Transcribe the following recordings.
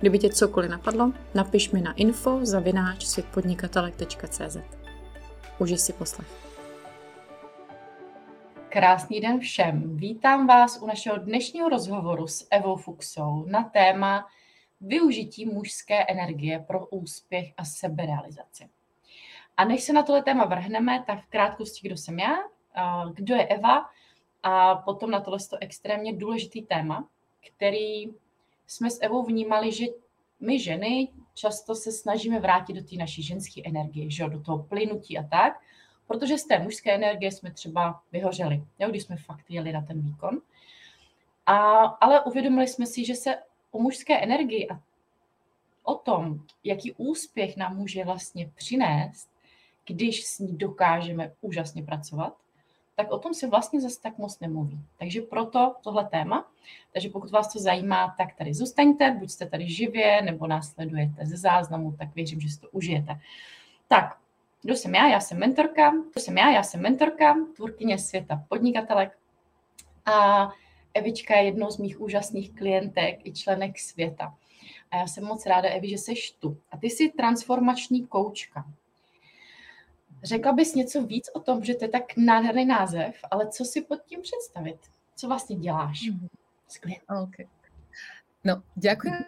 Kdyby tě cokoliv napadlo, napiš mi na info zavináč světpodnikatelek.cz. Užij si poslech. Krásný den všem. Vítám vás u našeho dnešního rozhovoru s Evou Fuxou na téma využití mužské energie pro úspěch a seberealizaci. A než se na tohle téma vrhneme, tak v krátkosti, kdo jsem já, kdo je Eva a potom na tohle extrémně důležitý téma, který jsme s Evou vnímali, že my ženy často se snažíme vrátit do té naší ženské energie, že do toho plynutí a tak, protože z té mužské energie jsme třeba vyhořeli, jo, když jsme fakt jeli na ten výkon. A, ale uvědomili jsme si, že se o mužské energii a o tom, jaký úspěch nám může vlastně přinést, když s ní dokážeme úžasně pracovat, tak o tom se vlastně zase tak moc nemluví. Takže proto tohle téma. Takže pokud vás to zajímá, tak tady zůstaňte, buď jste tady živě, nebo následujete ze záznamu, tak věřím, že si to užijete. Tak, kdo jsem já? Já jsem mentorka. Kdo jsem já? Já jsem mentorka, tvůrkyně světa podnikatelek. A Evička je jednou z mých úžasných klientek i členek světa. A já jsem moc ráda, Evi, že jsi tu. A ty jsi transformační koučka. Řekla bys něco víc o tom, že to je tak nádherný název, ale co si pod tím představit? Co vlastně děláš Skvěle. Okay. No, ďakujem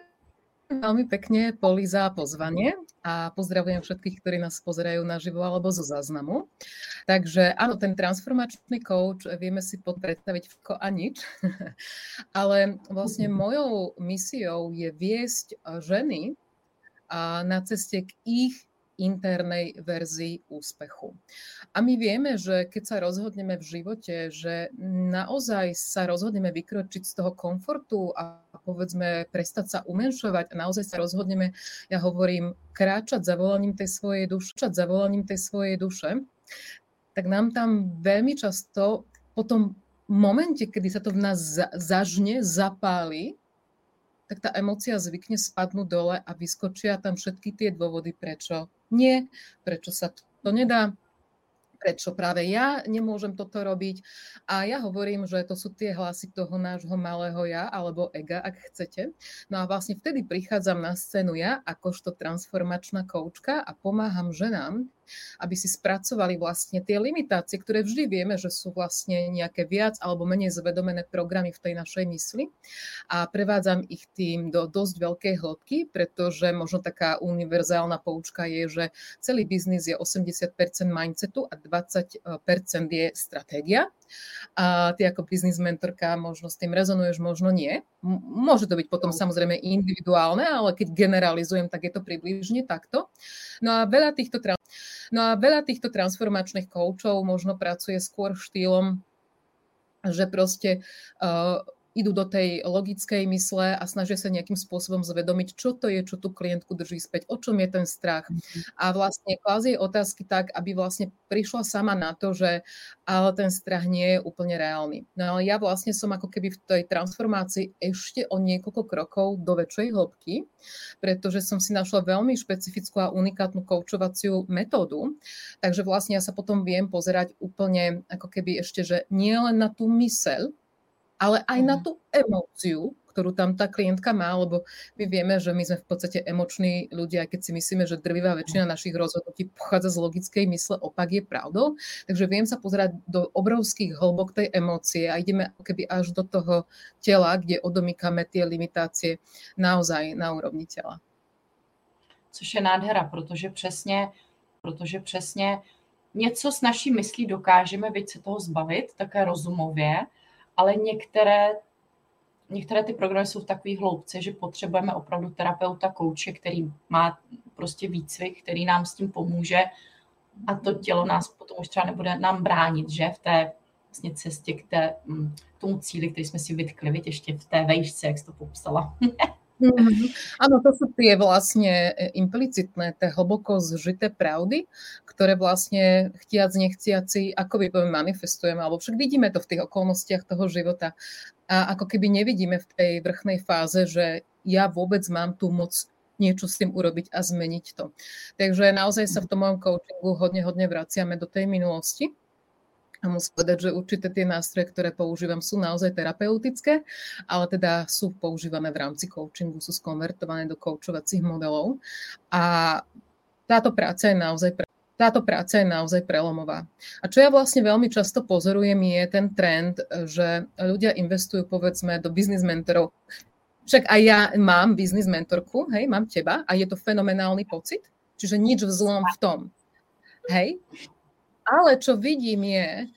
veľmi pekne, Poli, za pozvanie a pozdravujem všetkých, ktorí nás pozerajú naživo alebo zo záznamu. Takže áno, ten transformačný coach, vieme si predstaviť všetko a nič, ale vlastne mojou misiou je viesť ženy na ceste k ich internej verzii úspechu. A my vieme, že keď sa rozhodneme v živote, že naozaj sa rozhodneme vykročiť z toho komfortu a povedzme prestať sa umenšovať a naozaj sa rozhodneme, ja hovorím, kráčať za volaním tej svojej duše, za volaním tej svojej duše, tak nám tam veľmi často po tom momente, kedy sa to v nás zažne, zapáli, tak tá emocia zvykne spadnúť dole a vyskočia tam všetky tie dôvody, prečo nie, prečo sa to nedá, prečo práve ja nemôžem toto robiť. A ja hovorím, že to sú tie hlasy toho nášho malého ja, alebo ega, ak chcete. No a vlastne vtedy prichádzam na scénu ja, akožto transformačná koučka a pomáham ženám, aby si spracovali vlastne tie limitácie, ktoré vždy vieme, že sú vlastne nejaké viac alebo menej zvedomené programy v tej našej mysli a prevádzam ich tým do dosť veľkej hĺbky, pretože možno taká univerzálna poučka je, že celý biznis je 80% mindsetu a 20% je stratégia. A ty ako biznis mentorka možno s tým rezonuješ, možno nie. Môže to byť potom samozrejme individuálne, ale keď generalizujem, tak je to približne takto. No a veľa týchto No a veľa týchto transformačných koučov možno pracuje skôr štýlom, že proste uh, idú do tej logickej mysle a snažia sa nejakým spôsobom zvedomiť, čo to je, čo tú klientku drží späť, o čom je ten strach. Mhm. A vlastne klázie otázky tak, aby vlastne prišla sama na to, že ale ten strach nie je úplne reálny. No ale ja vlastne som ako keby v tej transformácii ešte o niekoľko krokov do väčšej hĺbky, pretože som si našla veľmi špecifickú a unikátnu koučovaciu metódu. Takže vlastne ja sa potom viem pozerať úplne ako keby ešte, že nie len na tú myseľ, ale aj na mhm. tú emóciu, ktorú tam tá klientka má, lebo my vieme, že my sme v podstate emoční ľudia, keď si myslíme, že drvivá väčšina našich rozhodnutí pochádza z logickej mysle, opak je pravdou. Takže viem sa pozerať do obrovských hĺbok tej emócie a ideme keby až do toho tela, kde odomýkame tie limitácie naozaj na úrovni tela. Což je nádhera, protože přesně, protože přesně něco s naší myslí dokážeme, byť se toho zbavit, také rozumově, ale některé, některé ty programy jsou v takové hloubce, že potřebujeme opravdu terapeuta, kouče, který má prostě výcvik, který nám s tím pomůže a to tělo nás potom už třeba nebude nám bránit, že v té vlastně cestě k, té, mm, k tomu cíli, který jsme si vytkli, ještě v té vejšce, jak jsi to popsala. Mm-hmm. Áno, to sú tie vlastne e, implicitné, tie hlboko zžité pravdy, ktoré vlastne chtiac, nechciaci, ako by poviem, manifestujeme, alebo však vidíme to v tých okolnostiach toho života. A ako keby nevidíme v tej vrchnej fáze, že ja vôbec mám tú moc niečo s tým urobiť a zmeniť to. Takže naozaj sa v tom mojom coachingu hodne, hodne vraciame do tej minulosti a musím povedať, že určité tie nástroje, ktoré používam, sú naozaj terapeutické, ale teda sú používané v rámci coachingu, sú skonvertované do koučovacích modelov. A táto práca je naozaj pre táto práca je naozaj prelomová. A čo ja vlastne veľmi často pozorujem, je ten trend, že ľudia investujú povedzme do biznis mentorov. Však aj ja mám biznis mentorku, hej, mám teba a je to fenomenálny pocit, čiže nič vzlom v tom. Hej, ale čo vidím je,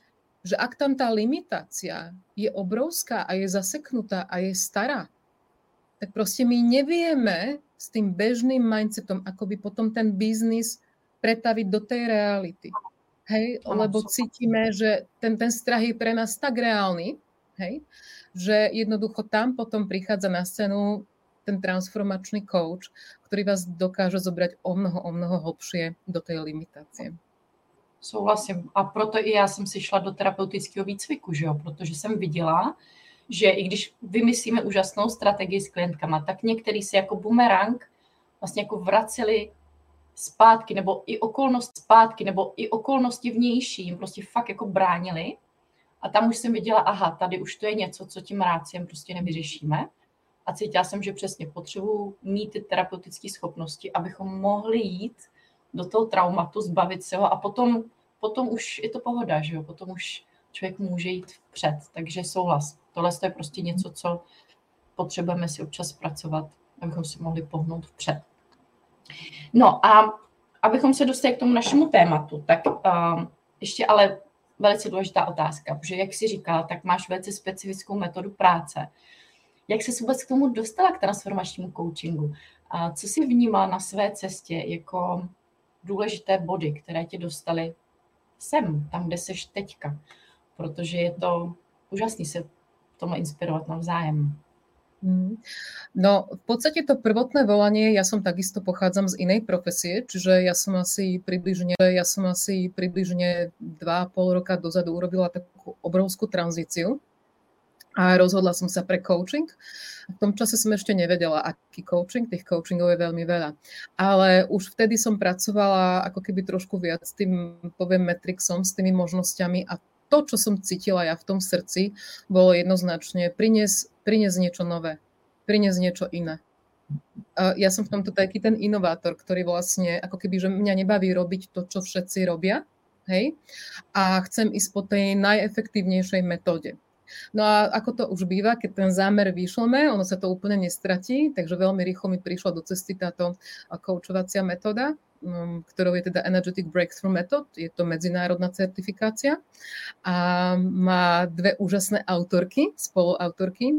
že ak tam tá limitácia je obrovská a je zaseknutá a je stará, tak proste my nevieme s tým bežným mindsetom akoby potom ten biznis pretaviť do tej reality. Hej, lebo cítime, že ten, ten strach je pre nás tak reálny, hej, že jednoducho tam potom prichádza na scénu ten transformačný coach, ktorý vás dokáže zobrať o mnoho, o mnoho hlbšie do tej limitácie. Souhlasím. A proto i já jsem si šla do terapeutického výcviku, že jo? protože jsem viděla, že i když vymyslíme úžasnou strategii s klientkama, tak některý se jako bumerang vlastně jako vraceli zpátky, nebo i okolnost zpátky, nebo i okolnosti vnější jim prostě fakt jako bránili. A tam už jsem viděla, aha, tady už to je něco, co tím ráciem prostě nevyřešíme. A cítila jsem, že přesně potřebuji mít ty terapeutické schopnosti, abychom mohli jít do toho traumatu, zbavit se ho a potom, potom už je to pohoda, že jo? Potom už člověk může jít vpřed. Takže souhlas. Tohle je prostě něco, co potřebujeme si občas pracovat, abychom si mohli pohnout vpřed. No a abychom se dostali k tomu našemu tématu, tak uh, ještě ale velice důležitá otázka, protože jak si říkala, tak máš velice specifickou metodu práce. Jak se vůbec k tomu dostala k transformačnímu coachingu? A co jsi vnímala na své cestě jako důležité body, které tě dostaly sem, tam, kde seš teďka. Protože je to úžasný se tomu inspirovať navzájem. Mm. No, v podstate to prvotné volanie, ja som takisto pochádzam z inej profesie, čiže ja som asi približne, ja som asi približne 2,5 roka dozadu urobila takú obrovskú tranzíciu a rozhodla som sa pre coaching. V tom čase som ešte nevedela, aký coaching, tých coachingov je veľmi veľa. Ale už vtedy som pracovala ako keby trošku viac s tým, poviem, metrixom, s tými možnosťami a to, čo som cítila ja v tom srdci, bolo jednoznačne priniesť prines niečo nové, priniesť niečo iné. Ja som v tomto taký ten inovátor, ktorý vlastne, ako keby, že mňa nebaví robiť to, čo všetci robia, hej, a chcem ísť po tej najefektívnejšej metóde. No a ako to už býva, keď ten zámer vyšlme, ono sa to úplne nestratí, takže veľmi rýchlo mi prišla do cesty táto koučovacia metóda, mm, ktorou je teda Energetic Breakthrough Method, je to medzinárodná certifikácia a má dve úžasné autorky, spoluautorky,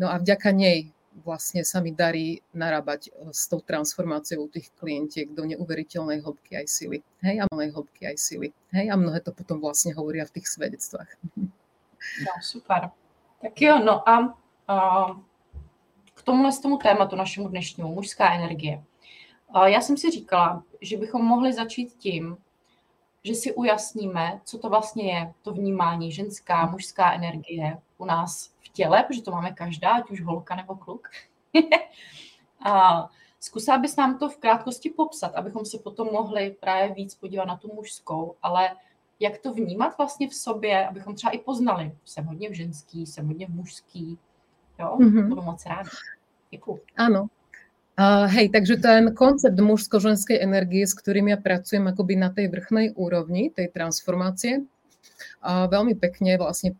no a vďaka nej vlastne sa mi darí narábať e, s tou transformáciou tých klientiek do neuveriteľnej hĺbky aj sily. Hej, a hĺbky aj sily. Hej, a mnohé to potom vlastne hovoria v tých svedectvách. No, super. Tak jo, no a, a k tomuhle z tomu tématu našemu dnešnímu, mužská energie. A já jsem si říkala, že bychom mohli začít tím, že si ujasníme, co to vlastně je, to vnímání ženská, mužská energie u nás v těle, protože to máme každá, ať už holka nebo kluk. a zkusila bys nám to v krátkosti popsat, abychom se potom mohli právě víc podívat na tu mužskou, ale jak to vnímat vlastně v sobě, abychom třeba i poznali, jsem hodně v ženský, jsem hodně v mužský, jo, mm-hmm. budu moc ráda. Děkuji. Áno. Uh, hej, takže ten koncept mužsko-ženskej energie, s ktorým ja pracujem akoby na tej vrchnej úrovni, tej transformácie, uh, veľmi pekne vlastne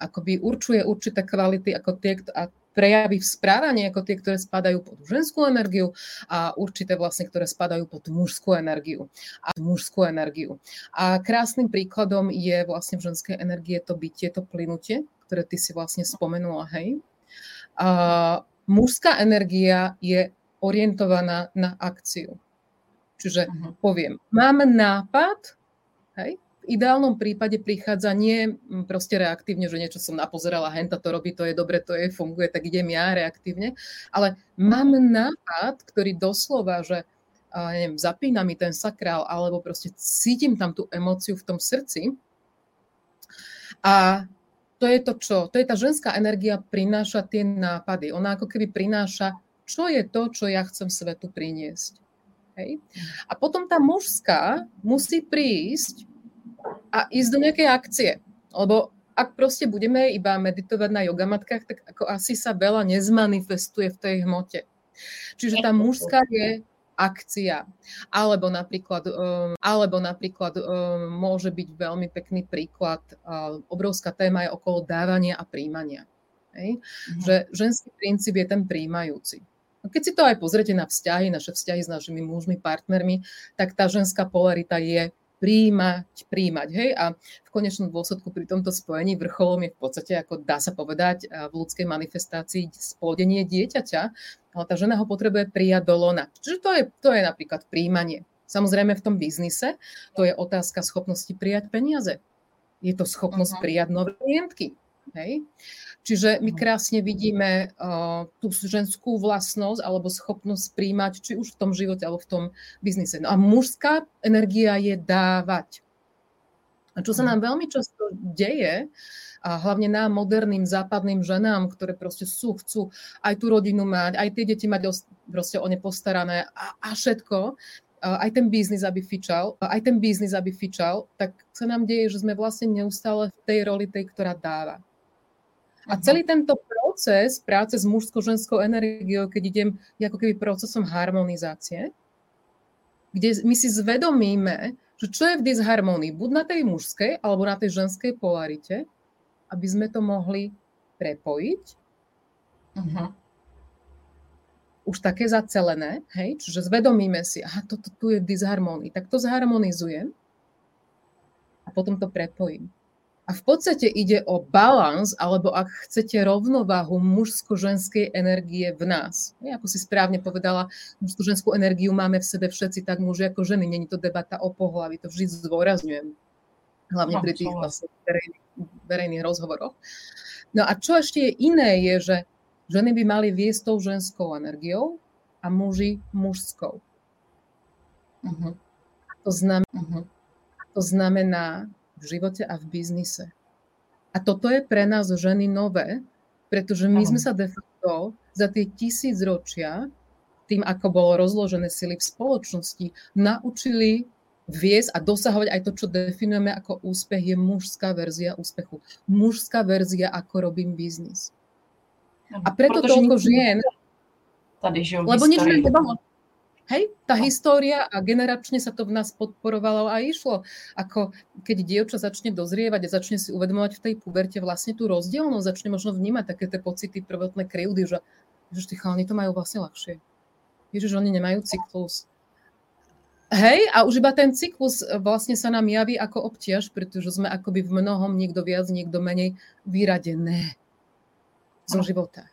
akoby určuje určité kvality ako tie, a prejavy v správaní ako tie, ktoré spadajú pod ženskú energiu a určité vlastne, ktoré spadajú pod mužskú energiu a mužskú energiu. A krásnym príkladom je vlastne v ženskej energie to bytie, to plynutie, ktoré ty si vlastne spomenula, hej. A mužská energia je orientovaná na akciu. Čiže uh-huh. poviem, mám nápad, hej, v ideálnom prípade prichádza nie mm, proste reaktívne, že niečo som napozerala, henta to robí, to je dobre, to je, funguje, tak idem ja reaktívne, ale mám nápad, ktorý doslova, že neviem, zapína mi ten sakrál, alebo proste cítim tam tú emóciu v tom srdci. A to je to čo? To je tá ženská energia prináša tie nápady. Ona ako keby prináša, čo je to, čo ja chcem svetu priniesť. Hej? A potom tá mužská musí prísť a ísť do nejakej akcie. Lebo ak proste budeme iba meditovať na jogamatkách, tak ako asi sa veľa nezmanifestuje v tej hmote. Čiže tá mužská je akcia. Alebo napríklad, um, alebo napríklad um, môže byť veľmi pekný príklad, uh, obrovská téma je okolo dávania a príjmania. Hej? Mhm. Že ženský princíp je ten príjmajúci. No keď si to aj pozrete na vzťahy, naše vzťahy s našimi mužmi, partnermi, tak tá ženská polarita je príjmať, príjmať. Hej? A v konečnom dôsledku pri tomto spojení vrcholom je v podstate, ako dá sa povedať, v ľudskej manifestácii splodenie dieťaťa, ale tá žena ho potrebuje prijať do lona. Čiže to je, to je napríklad príjmanie. Samozrejme v tom biznise to je otázka schopnosti prijať peniaze. Je to schopnosť uh-huh. prijať nové klientky. Hej? Čiže my mhm. krásne vidíme uh, tú ženskú vlastnosť alebo schopnosť príjmať, či už v tom živote alebo v tom biznise. No a mužská energia je dávať. A čo sa mhm. nám veľmi často deje, a hlavne nám, moderným západným ženám, ktoré proste sú, chcú aj tú rodinu mať, aj tie deti mať proste o ne postarané a, a všetko, aj ten biznis, aby fičal, aj ten biznis, aby fičal, tak sa nám deje, že sme vlastne neustále v tej roli tej, ktorá dáva. A mhm. celý tento proces práce s mužsko-ženskou energiou, keď idem ako keby procesom harmonizácie, kde my si zvedomíme, že čo je v disharmonii, buď na tej mužskej alebo na tej ženskej polarite, aby sme to mohli prepojiť. Uh-huh. Už také zacelené, hej, čiže zvedomíme si, aha, toto tu je v disharmonii, tak to zharmonizujem a potom to prepojím. A v podstate ide o balans, alebo ak chcete rovnováhu mužsko-ženskej energie v nás. Ako si správne povedala, mužsko-ženskú energiu máme v sebe všetci, tak muži ako ženy. Není to debata o pohlavi, to vždy zdôrazňujem. Hlavne pri tých vlastne verejných, verejných rozhovoroch. No a čo ešte je iné, je, že ženy by mali viesť tou ženskou energiou a muži mužskou. Uh-huh. To, znamená, uh-huh. to znamená, v živote a v biznise. A toto je pre nás ženy nové, pretože my sme sa de facto za tie tisíc ročia, tým ako bolo rozložené sily v spoločnosti, naučili viesť a dosahovať aj to, čo definujeme ako úspech, je mužská verzia úspechu. Mužská verzia, ako robím biznis. A preto toľko žien... Tady žijou lebo nič nebolo. Hej, tá no. história a generačne sa to v nás podporovalo a išlo. Ako keď dievča začne dozrievať a začne si uvedomovať v tej puberte vlastne tú rozdielnosť, začne možno vnímať také tie pocity prvotné krivdy, že Ježiš, tí chalani to majú vlastne ľahšie. Ježiš, oni nemajú cyklus. Hej, a už iba ten cyklus vlastne sa nám javí ako obťaž, pretože sme akoby v mnohom niekto viac, niekto menej vyradené zo života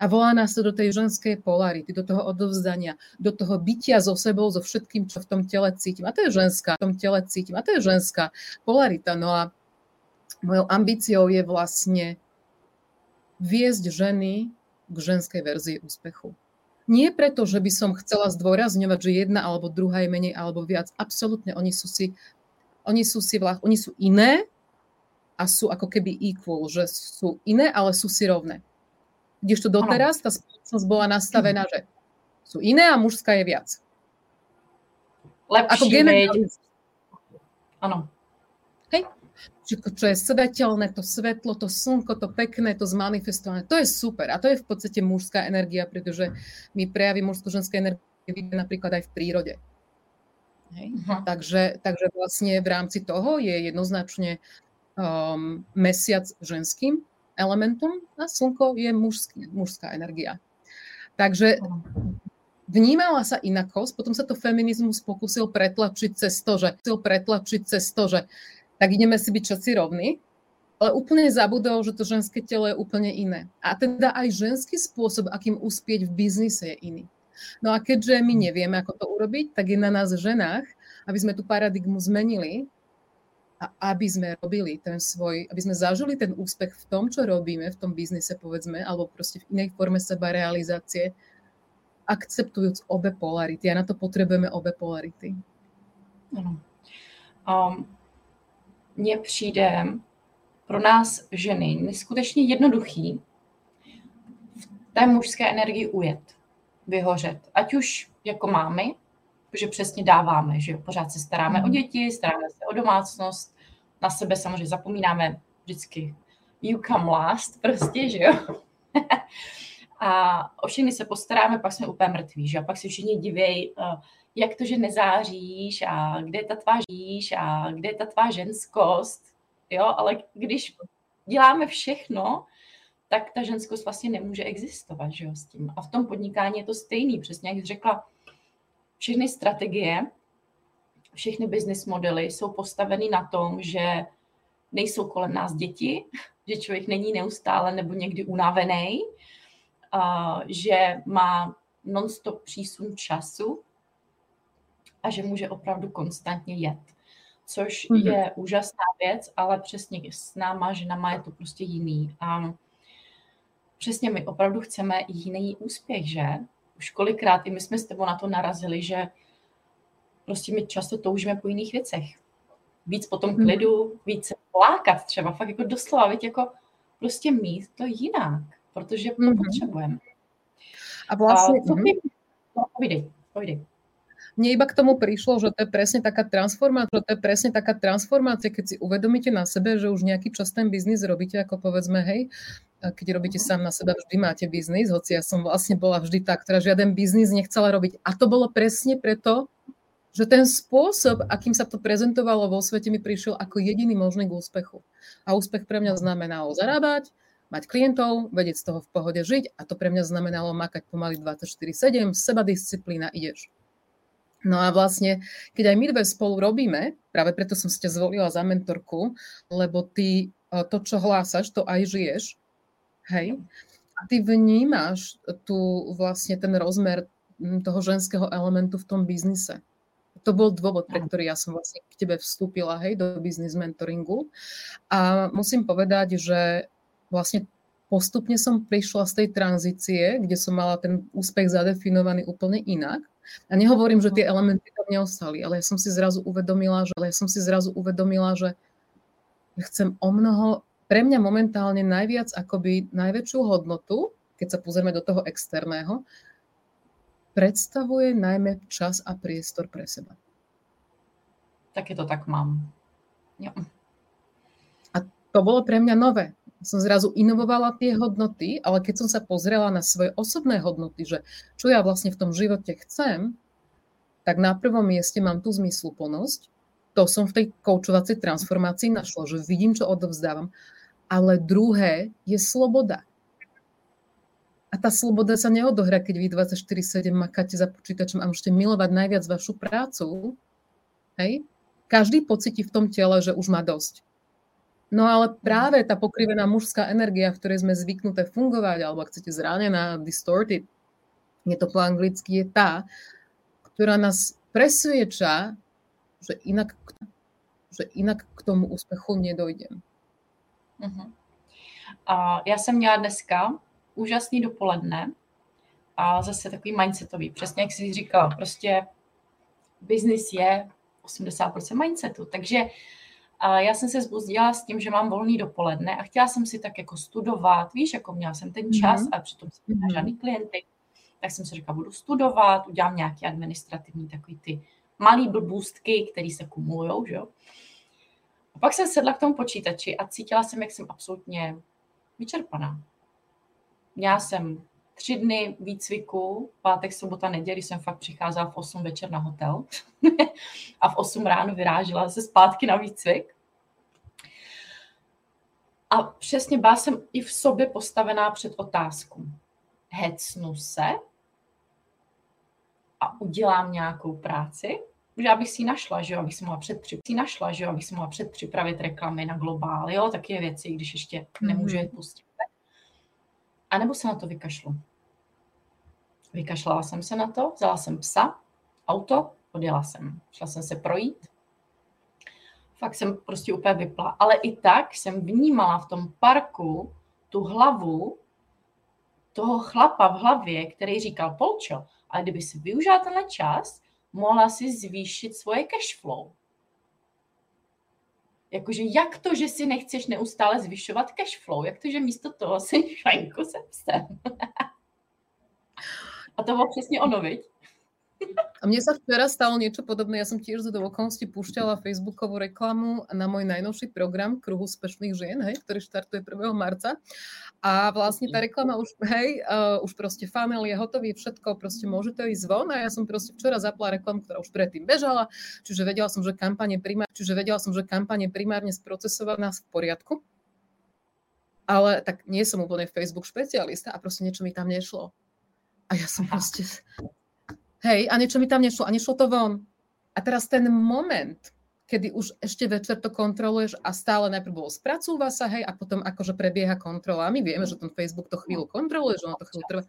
a volá nás to do tej ženskej polarity, do toho odovzdania, do toho bytia so sebou, so všetkým, čo v tom tele cítim. A to je ženská, v tom tele cítim. A to je ženská polarita. No a mojou ambíciou je vlastne viesť ženy k ženskej verzii úspechu. Nie preto, že by som chcela zdôrazňovať, že jedna alebo druhá je menej alebo viac. Absolútne, oni sú si, oni sú si vlach, oni sú iné a sú ako keby equal, že sú iné, ale sú si rovné. Kdežto doteraz tá spoločnosť bola nastavená, že sú iné a mužská je viac. Lepší, Ako Áno. Hej? Všetko, čo je svetelné, to svetlo, to slnko, to pekné, to zmanifestované, to je super. A to je v podstate mužská energia, pretože my prejavy mužsko-ženskej energie vidíme napríklad aj v prírode. Hej? Uh-huh. Takže, takže vlastne v rámci toho je jednoznačne um, mesiac ženským elementom a slnko je mužský, mužská energia. Takže vnímala sa inakosť, potom sa to feminizmus pokusil pretlačiť cez to, že pretlačiť cez to, že tak ideme si byť všetci rovní, ale úplne zabudol, že to ženské telo je úplne iné. A teda aj ženský spôsob, akým uspieť v biznise je iný. No a keďže my nevieme, ako to urobiť, tak je na nás ženách, aby sme tú paradigmu zmenili a aby sme robili ten svoj, aby sme zažili ten úspech v tom, čo robíme, v tom biznise povedzme, alebo proste v inej forme seba realizácie, akceptujúc obe polarity. A na to potrebujeme obe polarity. Um, mně přijde pro nás ženy neskutečně jednoduchý v té mužské energii ujet, vyhořet. Ať už jako mámy, protože přesně dáváme, že pořád se staráme o mhm. děti, staráme se o domácnost, na sebe samozřejmě zapomínáme vždycky you come last prostě, že jo. a o všechny se postaráme, pak jsme úplně mrtví, že a pak se všichni divějí, uh, jak to, že nezáříš a kde je ta tvá žíš a kde je ta tvá ženskost, jo, ale když děláme všechno, tak ta ženskost vlastně nemůže existovat, že jo, s tím. A v tom podnikání je to stejný, přesně jak jsi řekla, všechny strategie, všechny business modely jsou postaveny na tom, že nejsou kolem nás děti, že člověk není neustále nebo někdy unavený, že má non-stop přísun času a že může opravdu konstantně jet. Což mm-hmm. je úžasná věc, ale přesně s náma, ženama je to prostě jiný. A přesně my opravdu chceme jiný úspěch, že? Už kolikrát i my jsme s tebou na to narazili, že prostě my často toužíme po jiných věcech. Víc po tom mhm. klidu, víc se plákat třeba, fakt jako doslova, víc jako prostě mít to jinak, protože to mm-hmm. potřebujeme. A vlastně... A co ty... No, povídej, povídej. Mne iba k tomu prišlo, že to je presne taká transformácia, že to je presne taká transformácia, keď si uvedomíte na sebe, že už nejaký čas ten biznis robíte, ako povedzme, hej, keď robíte sám na seba, vždy máte biznis, hoci ja som vlastne bola vždy tá, ktorá žiaden biznis nechcela robiť. A to bolo presne preto, že ten spôsob, akým sa to prezentovalo vo svete, mi prišiel ako jediný možný k úspechu. A úspech pre mňa znamenalo zarábať, mať klientov, vedieť z toho v pohode žiť a to pre mňa znamenalo makať pomaly 24-7, seba disciplína, ideš. No a vlastne, keď aj my dve spolu robíme, práve preto som ťa zvolila za mentorku, lebo ty e, to, čo hlásaš, to aj žiješ, hej? A ty vnímaš tu vlastne ten rozmer toho ženského elementu v tom biznise. To bol dôvod, pre ktorý ja som vlastne k tebe vstúpila, hej, do business mentoringu. A musím povedať, že vlastne postupne som prišla z tej tranzície, kde som mala ten úspech zadefinovaný úplne inak. A nehovorím, že tie elementy tam neostali, ale ja som si zrazu uvedomila, že, ale ja som si zrazu uvedomila, že chcem o mnoho, pre mňa momentálne najviac akoby najväčšiu hodnotu, keď sa pozrieme do toho externého, predstavuje najmä čas a priestor pre seba. Taky to tak mám. Jo. A to bolo pre mňa nové som zrazu inovovala tie hodnoty, ale keď som sa pozrela na svoje osobné hodnoty, že čo ja vlastne v tom živote chcem, tak na prvom mieste mám tú zmysluplnosť. To som v tej koučovacej transformácii našla, že vidím, čo odovzdávam. Ale druhé je sloboda. A tá sloboda sa neodohrá, keď vy 24-7 makáte za počítačom a môžete milovať najviac vašu prácu. Hej? Každý pocíti v tom tele, že už má dosť No ale práve tá pokrivená mužská energia, v ktorej sme zvyknuté fungovať, alebo ak chcete zranená, distorted, je to po anglicky, je tá, ktorá nás presvieča, že inak, že inak k tomu úspechu nedojdem. Uh-huh. A já jsem měla dneska úžasný dopoledne a zase takový mindsetový, přesně jak jsi říkala, prostě biznis je 80% mindsetu, takže a já jsem se zbuzdila s tím, že mám volný dopoledne a chtěla jsem si tak jako studovat, víš, jako měla jsem ten čas mm-hmm. a přitom jsem měla mm-hmm. žádný klienty, tak jsem si říkala, budu studovat, udělám nějaké administrativní takový ty malý blbůstky, které se kumulujou, že jo. A pak jsem sedla k tomu počítači a cítila jsem, jak jsem absolutně vyčerpaná. Měla jsem tři dny výcviku, pátek, sobota, neděli jsem fakt přicházela v 8 večer na hotel a v 8 ráno vyrážela se zpátky na výcvik. A přesně byla jsem i v sobě postavená před otázku. Hecnu se a udělám nějakou práci, že abych si našla, že jo, abych si mohla předpřipravit, si našla, že jo, abych si mohla předpřipravit reklamy na globál, jo, taky věci, když ještě nemůžu je mhm. pustit. A nebo se na to vykašlu. Vykašlala jsem se na to, vzala jsem psa, auto, odjela jsem. Šla jsem se projít. Fakt jsem prostě úplně vypla. Ale i tak jsem vnímala v tom parku tu hlavu toho chlapa v hlavě, který říkal, Polčo, ale kdyby si využila tenhle čas, mohla si zvýšit svoje cash flow. Jakože jak to, že si nechceš neustále zvyšovat cash flow? Jak to, že místo toho si šajnku se psem? A to bylo přesně ono, viď? A mne sa včera stalo niečo podobné. Ja som tiež do okolnosti púšťala Facebookovú reklamu na môj najnovší program Kruh úspešných žien, hej, ktorý štartuje 1. marca. A vlastne tá reklama už, hej, uh, už proste funnel je hotový, všetko, proste môže to ísť von. A ja som proste včera zapla reklamu, ktorá už predtým bežala, čiže vedela som, že kampanie primárne, čiže vedela som, že kampanie primárne sprocesovaná v poriadku. Ale tak nie som úplne Facebook špecialista a proste niečo mi tam nešlo. A ja som proste Hej, a niečo mi tam nešlo a nešlo to von. A teraz ten moment, kedy už ešte večer to kontroluješ a stále najprv bolo spracúva sa, hej, a potom akože prebieha kontrola. A my vieme, že ten Facebook to chvíľu kontroluje, že ono to chvíľu trvá.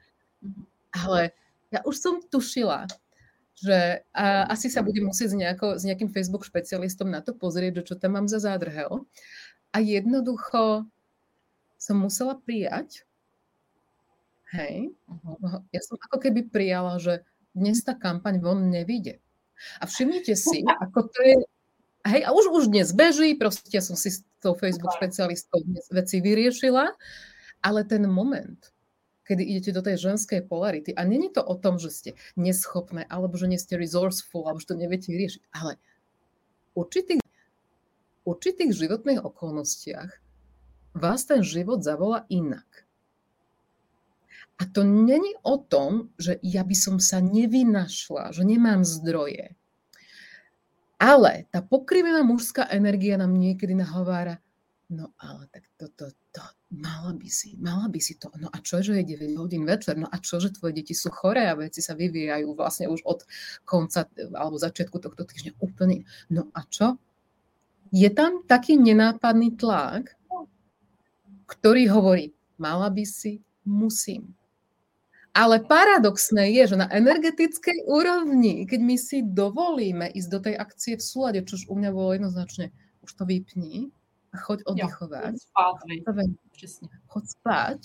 Ale ja už som tušila, že a, asi sa budem musieť s, nejako, s nejakým Facebook špecialistom na to pozrieť, že čo tam mám za zádrhel. A jednoducho som musela prijať, hej, uh-huh. ja som ako keby prijala, že dnes tá kampaň von nevíde. A všimnite si, ako to je... Hej, a už, už dnes beží, proste ja som si s tou Facebook špecialistkou dnes veci vyriešila, ale ten moment, kedy idete do tej ženskej polarity, a není to o tom, že ste neschopné, alebo že nie ste resourceful, alebo že to neviete vyriešiť, ale v určitých, určitých životných okolnostiach vás ten život zavolá inak. A to není o tom, že ja by som sa nevynašla, že nemám zdroje. Ale tá pokrivená mužská energia nám niekedy nahovára, no ale tak toto, to, to, mala by si, mala by si to. No a čo, že je 9 hodín večer? No a čo, že tvoje deti sú choré a veci sa vyvíjajú vlastne už od konca alebo začiatku tohto týždňa úplne. No a čo? Je tam taký nenápadný tlak, ktorý hovorí, mala by si, musím. Ale paradoxné je, že na energetickej úrovni, keď my si dovolíme ísť do tej akcie v súlade, čo už u mňa bolo jednoznačne, už to vypni a choď oddychovať. Ja, choď spať.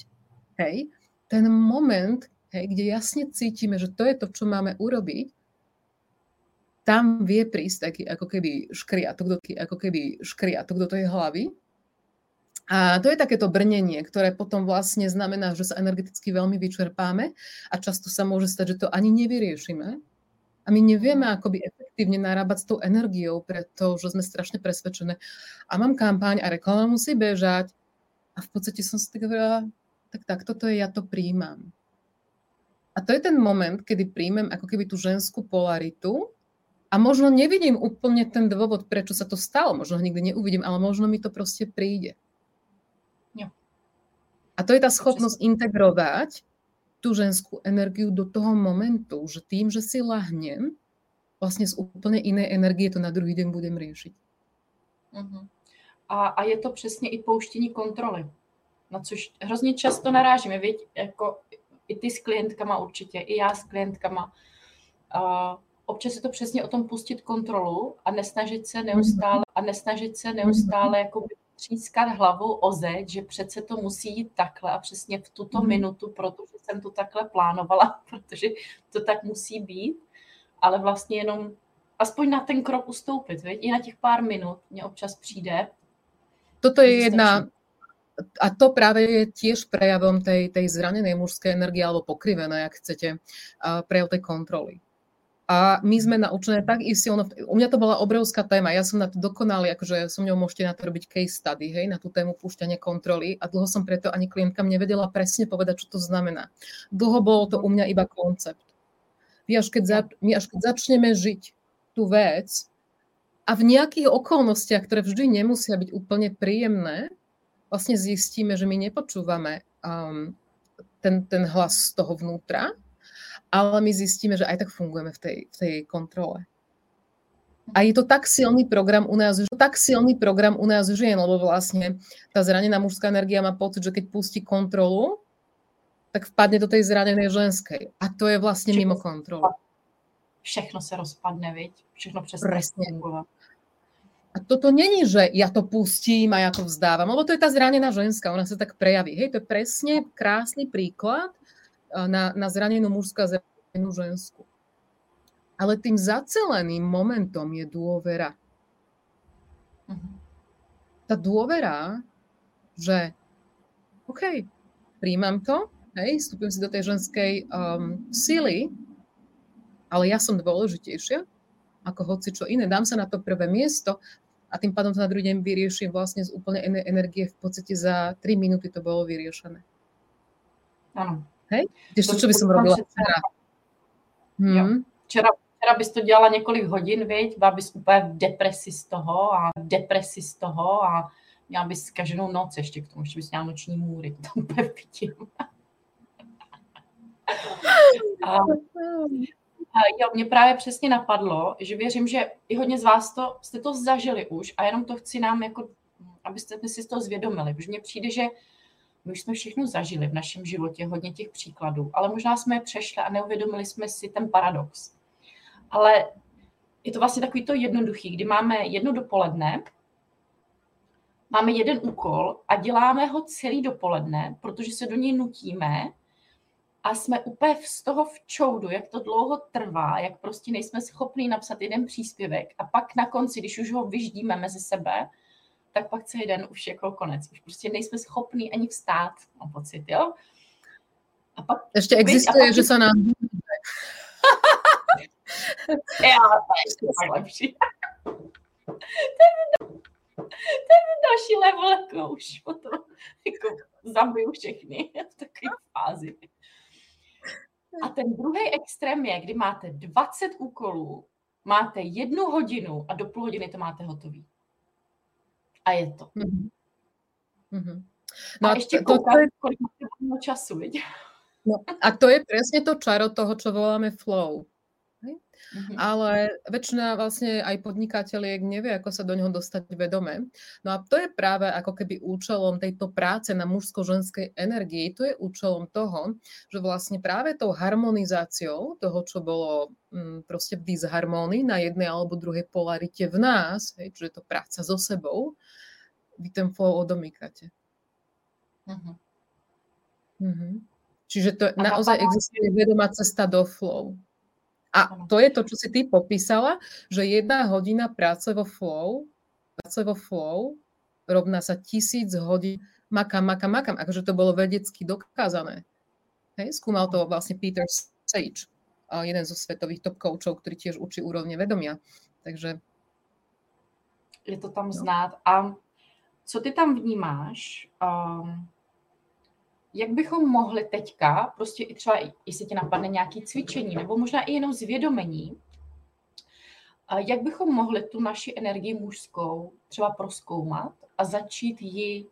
Hej, ten moment, hej, kde jasne cítime, že to je to, čo máme urobiť, tam vie prísť taký ako keby škriatok do, ako keby škriatok do tej hlavy a to je takéto brnenie, ktoré potom vlastne znamená, že sa energeticky veľmi vyčerpáme a často sa môže stať, že to ani nevyriešime. A my nevieme akoby efektívne narábať s tou energiou, pretože sme strašne presvedčené. A mám kampaň a reklama musí bežať. A v podstate som si tak hovorila, tak tak toto je, ja to príjmam. A to je ten moment, kedy príjmem ako keby tú ženskú polaritu a možno nevidím úplne ten dôvod, prečo sa to stalo. Možno ho nikdy neuvidím, ale možno mi to proste príde. A to je tá schopnosť integrovať tú ženskú energiu do toho momentu, že tým, že si lahnem, vlastne z úplne inej energie to na druhý deň budem riešiť. Uh-huh. A, a je to přesně i pouštění kontroly, na což hrozně často narážíme, viď? Jako i ty s klientkama určitě, i já s klientkama. Uh, občas je to přesně o tom pustit kontrolu a nesnažit se neustále, a nesnažit se neustále jako třískat hlavou o zeď, že přece to musí jít takhle a přesně v tuto mm. minutu, protože jsem to takhle plánovala, protože to tak musí být, ale vlastně jenom aspoň na ten krok ustoupit, veď? i na těch pár minut mě občas přijde. Toto je jedna, a to práve je tiež prejavom tej, tej zranenej mužskej energie alebo pokrivenej, ak chcete, prejav tej kontroly. A my sme naučené tak silno, u mňa to bola obrovská téma, ja som na to dokonali, akože som ňou môžete na to robiť case study, hej, na tú tému púšťania kontroly a dlho som preto ani klientkam nevedela presne povedať, čo to znamená. Dlho bolo to u mňa iba koncept. My až keď, za, my až keď začneme žiť tú vec a v nejakých okolnostiach, ktoré vždy nemusia byť úplne príjemné, vlastne zistíme, že my nepočúvame um, ten, ten hlas z toho vnútra, ale my zistíme, že aj tak fungujeme v tej, v tej kontrole. A je to tak silný program u nás, tak silný program u nás žien, lebo vlastne tá zranená mužská energia má pocit, že keď pustí kontrolu, tak vpadne do tej zranenej ženskej. A to je vlastne všechno mimo kontrolu. Všechno sa rozpadne, viď? Všechno přestane fungovat. A toto není, že ja to pustím a ja to vzdávam, lebo to je tá zranená ženská, ona sa tak prejaví. Hej, to je presne krásny príklad na, na zranenú mužskú a zranenú ženskú. Ale tým zaceleným momentom je dôvera. Mhm. Tá dôvera, že OK, príjmam to, hej, vstúpim si do tej ženskej um, sily, ale ja som dôležitejšia ako hoci čo iné. Dám sa na to prvé miesto a tým pádom to na druhý deň vyrieším vlastne z úplne energie. V podstate za 3 minúty to bolo vyriešené. Áno. Hej? Tiež to, by som robila včera. Hmm. Včera, včera bys to dělala několik hodin, viď? Byla bys úplně v depresi z toho a v depresi z toho a měla bys každou noc ještě k tomu, ještě bys měla noční můry, to tam úplně vidím. a, Jo, mě právě přesně napadlo, že věřím, že i hodně z vás to, jste to zažili už a jenom to chci nám jako, abyste si z toho zvědomili, protože mně přijde, že my už jsme všechno zažili v našem životě, hodně těch příkladů, ale možná jsme je přešli a neuvědomili jsme si ten paradox. Ale je to vlastně takový to jednoduchý, kdy máme jedno dopoledne, máme jeden úkol a děláme ho celý dopoledne, protože se do něj nutíme, a jsme úplně z toho v čoudu, jak to dlouho trvá, jak prostě nejsme schopni napsat jeden příspěvek a pak na konci, když už ho vyždíme mezi sebe, tak pak celý den už jako konec. Už prostě nejsme schopni ani vstát, mám pocit, jo? A pak, Ještě existuje, a pak... že se nám... Já, to je lepší. ten další level, jako už potom jako zabiju všechny v takové fázi. A ten druhý extrém je, kdy máte 20 úkolů, máte jednu hodinu a do půl hodiny to máte hotový. A je to. Mm-hmm. No a, a ještě to, koukat, to je... času, viď? No, a to je presne to čaro toho, čo voláme flow. Mm-hmm. Ale väčšina vlastne aj podnikateliek nevie, ako sa do neho dostať vedome. No a to je práve ako keby účelom tejto práce na mužsko-ženskej energii. To je účelom toho, že vlastne práve tou harmonizáciou toho, čo bolo mm, proste v disharmonii na jednej alebo druhej polarite v nás, hej, čiže to práca so sebou, vy ten flow odomýkate. Mm-hmm. Mm-hmm. Čiže to a naozaj existuje vedomá cesta do flow. A to je to, čo si ty popísala, že jedna hodina práce vo flow, práce vo flow rovná sa tisíc hodín makam, makam, makam. Akože to bolo vedecky dokázané. Hej, skúmal to vlastne Peter Sage, jeden zo svetových top coachov, ktorý tiež učí úrovne vedomia. Takže... Je to tam no. znát. A co ty tam vnímáš? Um, jak bychom mohli teďka, prostě i třeba, jestli tě napadne nějaké cvičení, nebo možná i jenom zvědomení, jak bychom mohli tu naši energii mužskou třeba proskoumat a začít ji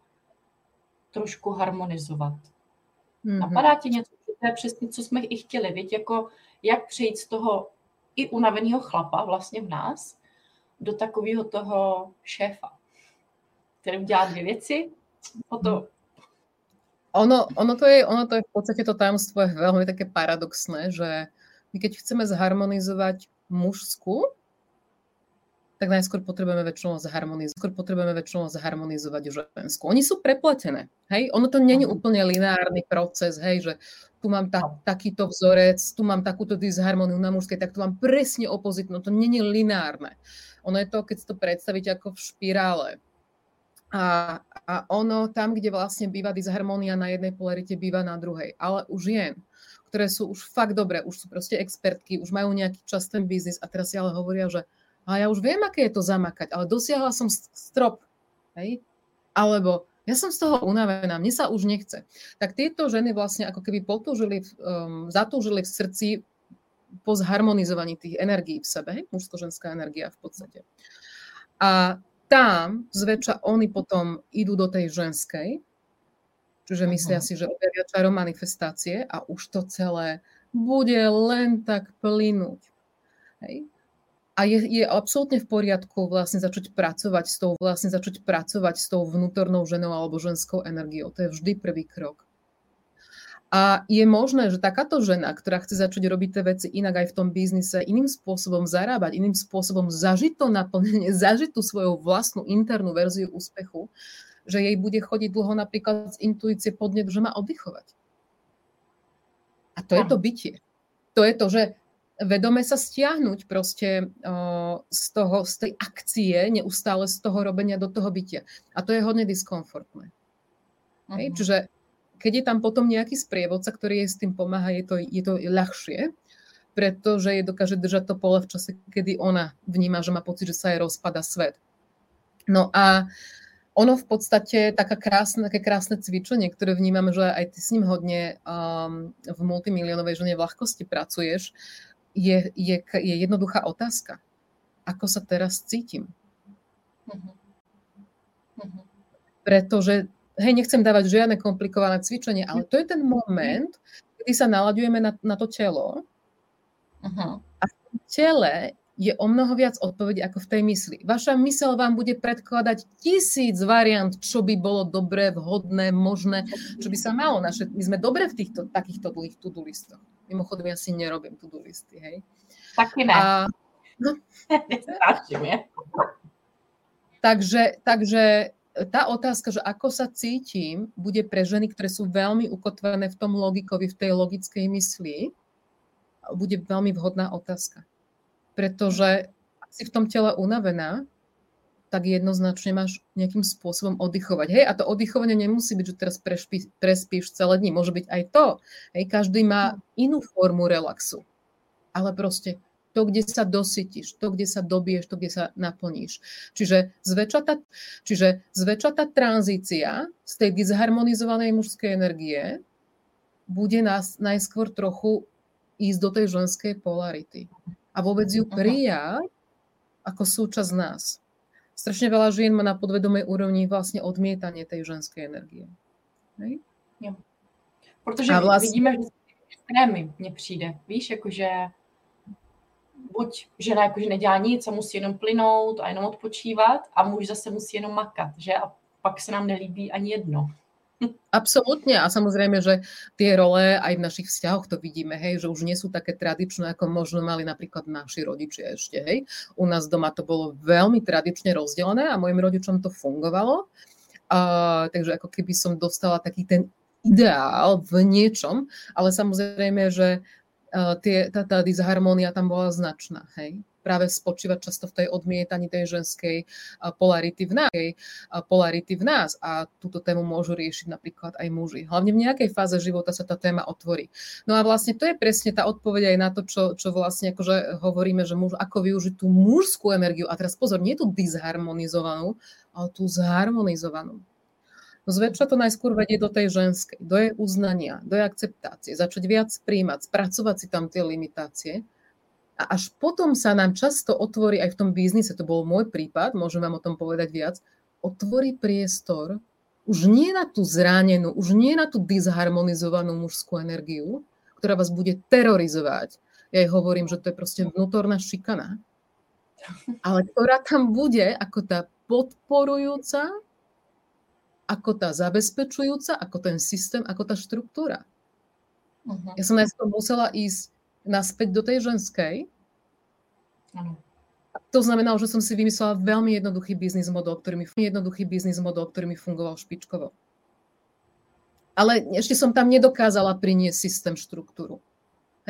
trošku harmonizovat. Mm-hmm. Napadá ti něco, to je přesně, co jsme i chtěli, věď, jako jak přejít z toho i unaveného chlapa vlastně v nás do takového toho šéfa, který dělá dvě věci, o to ono, ono, to je, ono to je v podstate to tajomstvo je veľmi také paradoxné, že my keď chceme zharmonizovať mužskú, tak najskôr potrebujeme väčšinou zharmonizovať, skôr potrebujeme väčšinou zharmonizovať ženskú. Oni sú prepletené, hej? Ono to není úplne lineárny proces, hej, že tu mám ta, takýto vzorec, tu mám takúto disharmoniu na mužskej, tak tu mám presne opozitnú. To není lineárne. Ono je to, keď si to predstavíte ako v špirále. A, a ono tam, kde vlastne býva disharmonia na jednej polarite, býva na druhej. Ale už žien, ktoré sú už fakt dobré, už sú proste expertky, už majú nejaký čas ten biznis a teraz si ale hovoria, že a ja už viem, aké je to zamakať, ale dosiahla som strop. Hej? Alebo ja som z toho unavená, mne sa už nechce. Tak tieto ženy vlastne ako keby potúžili, um, zatúžili v srdci po zharmonizovaní tých energií v sebe, mužsko-ženská energia v podstate. A tam zväčša oni potom idú do tej ženskej, čiže myslia si, že objavia čaro manifestácie a už to celé bude len tak plynúť. Hej. A je, je absolútne v poriadku vlastne začať pracovať s tou, vlastne začať pracovať s tou vnútornou ženou alebo ženskou energiou. To je vždy prvý krok. A je možné, že takáto žena, ktorá chce začať robiť tie veci inak aj v tom biznise, iným spôsobom zarábať, iným spôsobom zažiť to naplnenie, zažiť tú svoju vlastnú internú verziu úspechu, že jej bude chodiť dlho napríklad z intuície podnet, že má oddychovať. A to je to bytie. To je to, že vedome sa stiahnuť proste z, toho, z tej akcie, neustále z toho robenia do toho bytia. A to je hodne diskomfortné. Uh-huh. Hej? Mhm. Čiže keď je tam potom nejaký sprievodca, ktorý jej s tým pomáha, je to, je to ľahšie, pretože je dokáže držať to pole v čase, kedy ona vníma, že má pocit, že sa jej rozpada svet. No a ono v podstate taká krásne, také krásne cvičenie, ktoré vnímam, že aj ty s ním hodne um, v multimilionovej žene v ľahkosti pracuješ, je, je, je jednoduchá otázka. Ako sa teraz cítim? Uh-huh. Uh-huh. Pretože, hej, nechcem dávať žiadne komplikované cvičenie, ale to je ten moment, kedy sa nalaďujeme na, na to telo uh-huh. a v tom tele je o mnoho viac odpovedí ako v tej mysli. Vaša mysel vám bude predkladať tisíc variant, čo by bolo dobré, vhodné, možné, čo by sa malo. Naše, my sme dobre v týchto takýchto dlhých to-do listoch. Mimochodom, ja si nerobím to-do listy, hej. Taky ne. A, no. takže, takže tá otázka, že ako sa cítim, bude pre ženy, ktoré sú veľmi ukotvené v tom logikovi, v tej logickej mysli, bude veľmi vhodná otázka pretože ak si v tom tele unavená, tak jednoznačne máš nejakým spôsobom oddychovať. Hej, a to oddychovanie nemusí byť, že teraz prespí, prespíš celé dni. Môže byť aj to. Hej, každý má inú formu relaxu. Ale proste to, kde sa dosytíš, to, kde sa dobiješ, to, kde sa naplníš. Čiže zväčša tá, čiže zväčša tá tranzícia z tej disharmonizovanej mužskej energie bude nás najskôr trochu ísť do tej ženskej polarity a vôbec ju prijať ako súčasť nás. Strašne veľa žien má na podvedomej úrovni vlastne odmietanie tej ženskej energie. Hej? Jo. Protože a vlastně... vidíme, že extrémy mně přijde. Víš, jakože buď žena jakože nedělá nic a musí jenom plynout a jenom odpočívat a muž zase musí jenom makat, že? A pak se nám nelíbí ani jedno. Absolútne a samozrejme, že tie role aj v našich vzťahoch to vidíme, hej, že už nie sú také tradičné, ako možno mali napríklad naši rodičia ešte. Hej. U nás doma to bolo veľmi tradične rozdelené a mojim rodičom to fungovalo. Uh, takže ako keby som dostala taký ten ideál v niečom, ale samozrejme, že tie, tá, tá disharmónia tam bola značná. Hej práve spočívať často v tej odmietaní tej ženskej polarity v nás, polarity v nás a túto tému môžu riešiť napríklad aj muži. Hlavne v nejakej fáze života sa tá téma otvorí. No a vlastne to je presne tá odpoveď aj na to, čo, čo vlastne akože hovoríme, že muž, ako využiť tú mužskú energiu. A teraz pozor, nie tú disharmonizovanú, ale tú zharmonizovanú. Zväčša to najskôr vedie do tej ženskej, do jej uznania, do jej akceptácie, začať viac príjmať, spracovať si tam tie limitácie a až potom sa nám často otvorí aj v tom biznise, to bol môj prípad, môžem vám o tom povedať viac, otvorí priestor už nie na tú zranenú, už nie na tú disharmonizovanú mužskú energiu, ktorá vás bude terorizovať. Ja jej hovorím, že to je proste vnútorná šikana. Ale ktorá tam bude ako tá podporujúca, ako tá zabezpečujúca, ako ten systém, ako tá štruktúra. Uh-huh. Ja som najskôr musela ísť naspäť do tej ženskej. Ano. To znamenalo, že som si vymyslela veľmi jednoduchý biznis model, ktorý mi, jednoduchý biznis model, ktorý mi fungoval špičkovo. Ale ešte som tam nedokázala priniesť systém, štruktúru.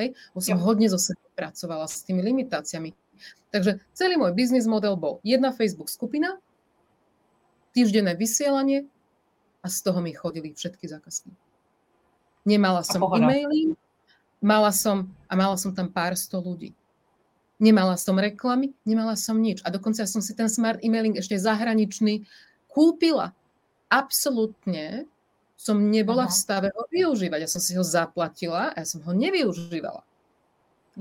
Hej? Bo som jo. hodne zo seba pracovala s tými limitáciami. Takže celý môj biznis model bol jedna Facebook skupina, týždenné vysielanie a z toho mi chodili všetky zákazky. Nemala som e-maily, Mala som, a mala som tam pár sto ľudí. Nemala som reklamy, nemala som nič. A dokonca som si ten smart emailing ešte zahraničný kúpila. Absolútne som nebola Aha. v stave ho využívať. Ja som si ho zaplatila a ja som ho nevyužívala.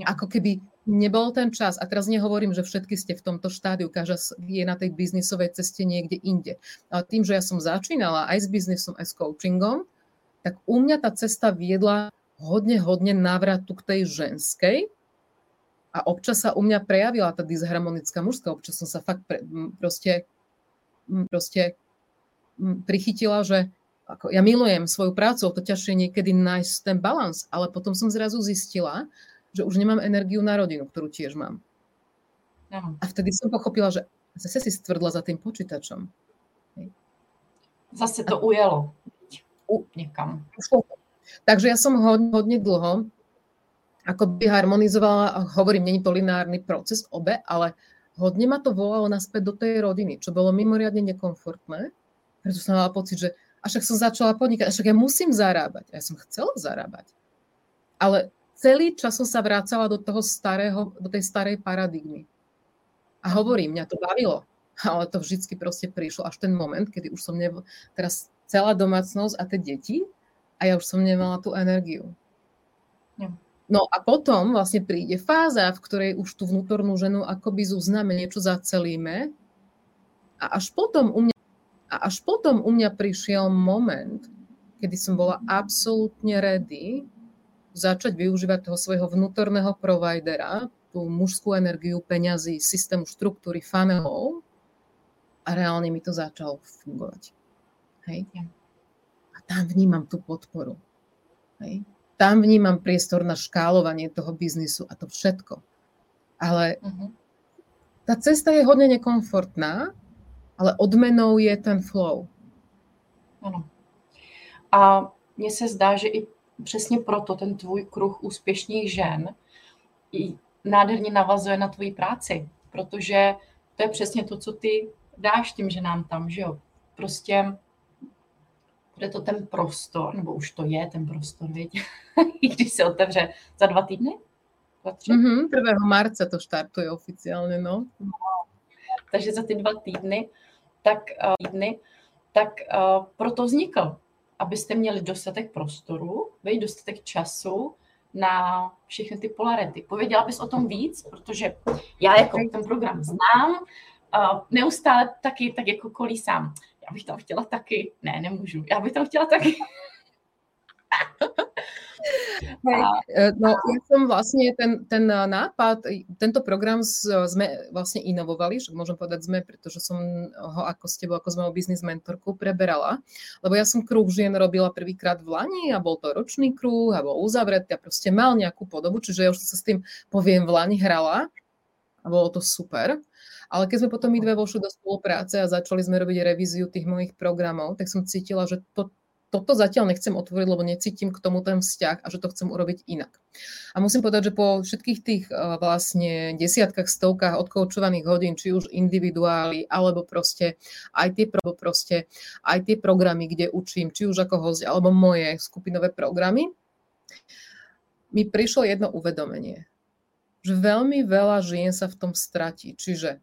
Ja. Ako keby nebol ten čas. A teraz nehovorím, že všetky ste v tomto štádiu, každá je na tej biznisovej ceste niekde inde. Ale tým, že ja som začínala aj s biznisom, aj s coachingom, tak u mňa tá cesta viedla hodne, hodne návratu k tej ženskej a občas sa u mňa prejavila tá disharmonická mužská, občas som sa fakt pre, proste, proste prichytila, že ako ja milujem svoju prácu, to ťažšie niekedy nájsť ten balans, ale potom som zrazu zistila, že už nemám energiu na rodinu, ktorú tiež mám. Ano. A vtedy som pochopila, že zase si stvrdla za tým počítačom. Zase to ujelo. U, niekam. Takže ja som hodne, hodne dlho ako by harmonizovala, hovorím, není to lineárny proces obe, ale hodne ma to volalo naspäť do tej rodiny, čo bolo mimoriadne nekomfortné, preto som mala pocit, že a však som začala podnikať, a však ja musím zarábať. A ja som chcela zarábať. Ale celý čas som sa vrácala do toho starého, do tej starej paradigmy. A hovorím, mňa to bavilo, ale to vždycky proste prišlo až ten moment, kedy už som nev... teraz celá domácnosť a tie deti a ja už som nemala tú energiu. Ja. No a potom vlastne príde fáza, v ktorej už tú vnútornú ženu akoby zuznáme, niečo zacelíme a až potom u mňa a až potom u mňa prišiel moment, kedy som bola absolútne ready začať využívať toho svojho vnútorného providera, tú mužskú energiu, peňazí, systému štruktúry, funnelov a reálne mi to začalo fungovať. Hej? A tam vnímam tú podporu. Hej? Tam vnímam priestor na škálovanie toho biznisu a to všetko. Ale uh-huh. tá cesta je hodne nekomfortná, ale odmenou je ten flow. Ano. A mně se zdá, že i přesně proto ten tvůj kruh úspěšných žen nádherně navazuje na tvoji práci, protože to je přesně to, co ty dáš tím ženám tam, že jo. Prostě bude to ten prostor, nebo už to je ten prostor, viď? I když se otevře za dva týdny? Dva, tři? Mm-hmm, 1. marce to štartuje oficiálně, no. no. Takže za ty dva týdny tak uh, týdny, tak uh, proto vznikl, abyste měli dostatek prostoru, veď dostatek času na všechny ty polarity. Pověděla bys o tom víc, protože já jako ten program znám, neustále taky tak jako kolísám. Já bych tam chtěla taky, ne, nemůžu, já bych tam chtěla taky. Hej, e, no ja som vlastne ten, ten nápad, tento program sme vlastne inovovali, však môžem povedať sme, pretože som ho ako s tebou, ako s mojou biznis mentorkou preberala, lebo ja som kruh žien robila prvýkrát v Lani a bol to ročný kruh a bol uzavretý a proste mal nejakú podobu, čiže ja už sa s tým, poviem, v Lani hrala a bolo to super. Ale keď sme potom my dve vošli do spolupráce a začali sme robiť revíziu tých mojich programov, tak som cítila, že to, toto zatiaľ nechcem otvoriť, lebo necítim k tomu ten vzťah a že to chcem urobiť inak. A musím povedať, že po všetkých tých uh, vlastne desiatkách, stovkách odkoučovaných hodín, či už individuály, alebo proste aj tie, proste aj tie programy, kde učím, či už ako host, alebo moje skupinové programy, mi prišlo jedno uvedomenie, že veľmi veľa žien sa v tom stratí. Čiže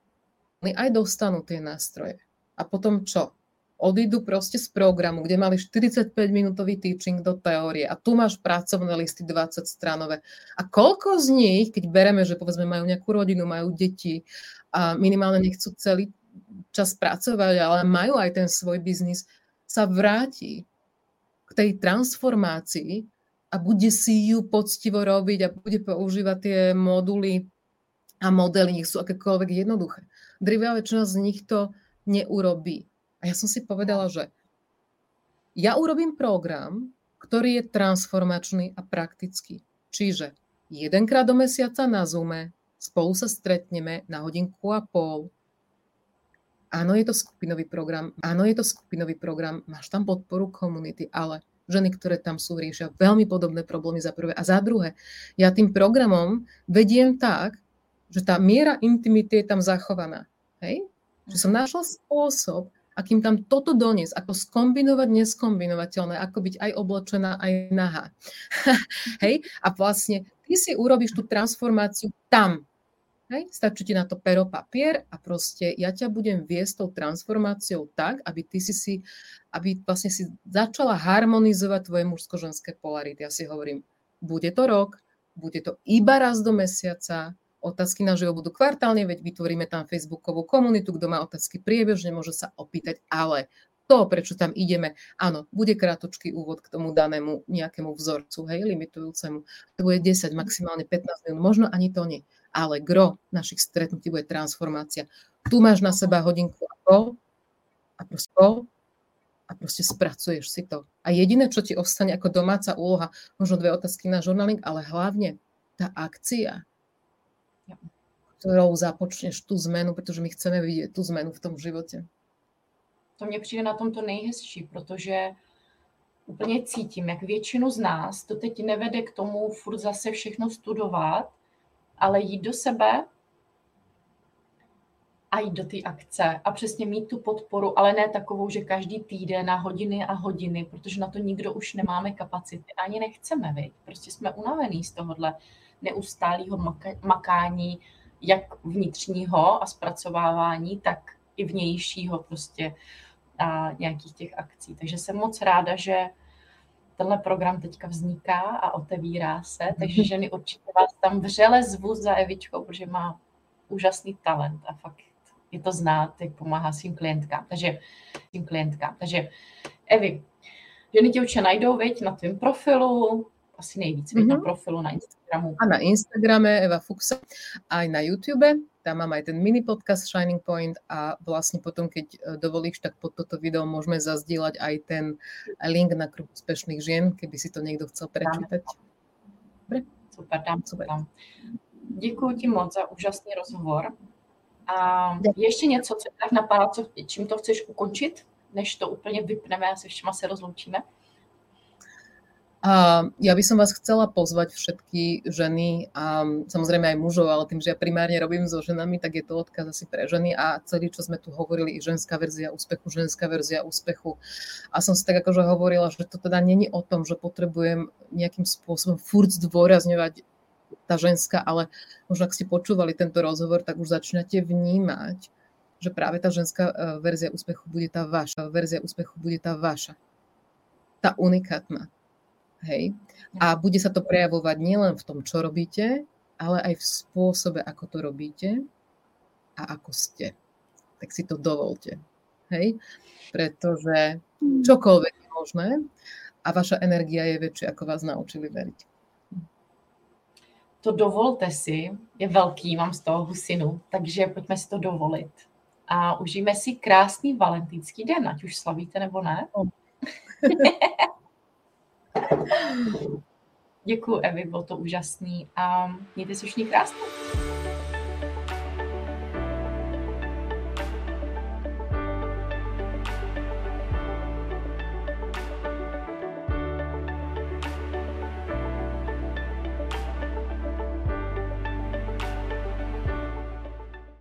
oni aj dostanú tie nástroje. A potom čo? Odídu proste z programu, kde mali 45-minútový teaching do teórie a tu máš pracovné listy 20 stranové. A koľko z nich, keď bereme, že povedzme majú nejakú rodinu, majú deti a minimálne nechcú celý čas pracovať, ale majú aj ten svoj biznis, sa vráti k tej transformácii a bude si ju poctivo robiť a bude používať tie moduly a modely, nech sú akékoľvek jednoduché. Drivá väčšina z nich to neurobí. A ja som si povedala, že ja urobím program, ktorý je transformačný a praktický. Čiže jedenkrát do mesiaca na Zoome, spolu sa stretneme na hodinku a pol. Áno, je to skupinový program, áno, je to skupinový program, máš tam podporu komunity, ale ženy, ktoré tam sú, riešia veľmi podobné problémy za prvé. A za druhé, ja tým programom vediem tak, že tá miera intimity je tam zachovaná. Hej? Že som našla spôsob, akým tam toto doniesť, ako skombinovať neskombinovateľné, ako byť aj oblečená, aj nahá. Hej? A vlastne ty si urobíš tú transformáciu tam. Hej? Stačí ti na to pero papier a proste ja ťa budem viesť tou transformáciou tak, aby ty si si, aby vlastne si začala harmonizovať tvoje mužsko-ženské polarity. Ja si hovorím, bude to rok, bude to iba raz do mesiaca, Otázky na živo budú kvartálne, veď vytvoríme tam facebookovú komunitu, kto má otázky priebežne, môže sa opýtať, ale to, prečo tam ideme, áno, bude krátočký úvod k tomu danému nejakému vzorcu, hej, limitujúcemu. To bude 10, maximálne 15 minút, možno ani to nie. Ale gro našich stretnutí bude transformácia. Tu máš na seba hodinku a pol a proste pol a proste spracuješ si to. A jediné, čo ti ostane ako domáca úloha, možno dve otázky na žurnaling, ale hlavne tá akcia, ktorou započneš tú zmenu, pretože my chceme vidieť tú zmenu v tom živote. To mně přijde na tom to nejhezčí, protože úplně cítím, jak většinu z nás to teď nevede k tomu furt zase všechno studovat, ale jít do sebe a jít do té akce a přesně mít tu podporu, ale ne takovou, že každý týden na hodiny a hodiny, protože na to nikdo už nemáme kapacity, ani nechceme, viď? prostě jsme unavený z tohohle neustálého makání, jak vnitřního a zpracovávání, tak i vnějšího prostě a nějakých těch akcí. Takže jsem moc ráda, že tenhle program teďka vzniká a otevírá se, takže ženy určitě vás tam vřele zvu za Evičkou, protože má úžasný talent a fakt je to znát, jak pomáhá svým klientkám. Takže, svým klientkám. Takže Evi, ženy tě určitě najdou, veď, na tvém profilu, asi nejvíc, mm-hmm. na mhm. profilu na Instagramu. A na Instagrame Eva Fuxa, aj na YouTube. Tam mám aj ten mini podcast Shining Point a vlastne potom, keď e, dovolíš, tak pod toto video môžeme zazdieľať aj ten link na kruh úspešných žien, keby si to někdo chcel prečítať. Dobre? Super, dám, super. Dám. Děkuji ti moc za úžasný rozhovor. A je ještě něco, co tak napadá, co, čím to chceš ukončit, než to úplně vypneme a se všema se rozloučíme? A ja by som vás chcela pozvať všetky ženy a samozrejme aj mužov, ale tým, že ja primárne robím so ženami, tak je to odkaz asi pre ženy a celý, čo sme tu hovorili, i ženská verzia úspechu, ženská verzia úspechu. A som si tak akože hovorila, že to teda není o tom, že potrebujem nejakým spôsobom furt zdôrazňovať tá ženská, ale možno ak ste počúvali tento rozhovor, tak už začínate vnímať, že práve tá ženská e, verzia úspechu bude tá vaša, verzia úspechu bude tá vaša. Tá unikátna Hej? A bude sa to prejavovať nielen v tom, čo robíte, ale aj v spôsobe, ako to robíte a ako ste. Tak si to dovolte. Hej? Pretože hmm. čokoľvek je možné a vaša energia je väčšia, ako vás naučili veriť. To dovolte si je velký, mám z toho husinu, takže pojďme si to dovolit. A užijeme si krásný valentýnský den, ať už slavíte nebo ne. Děkuji, Evi, bylo to úžasný a mějte se všichni krásně.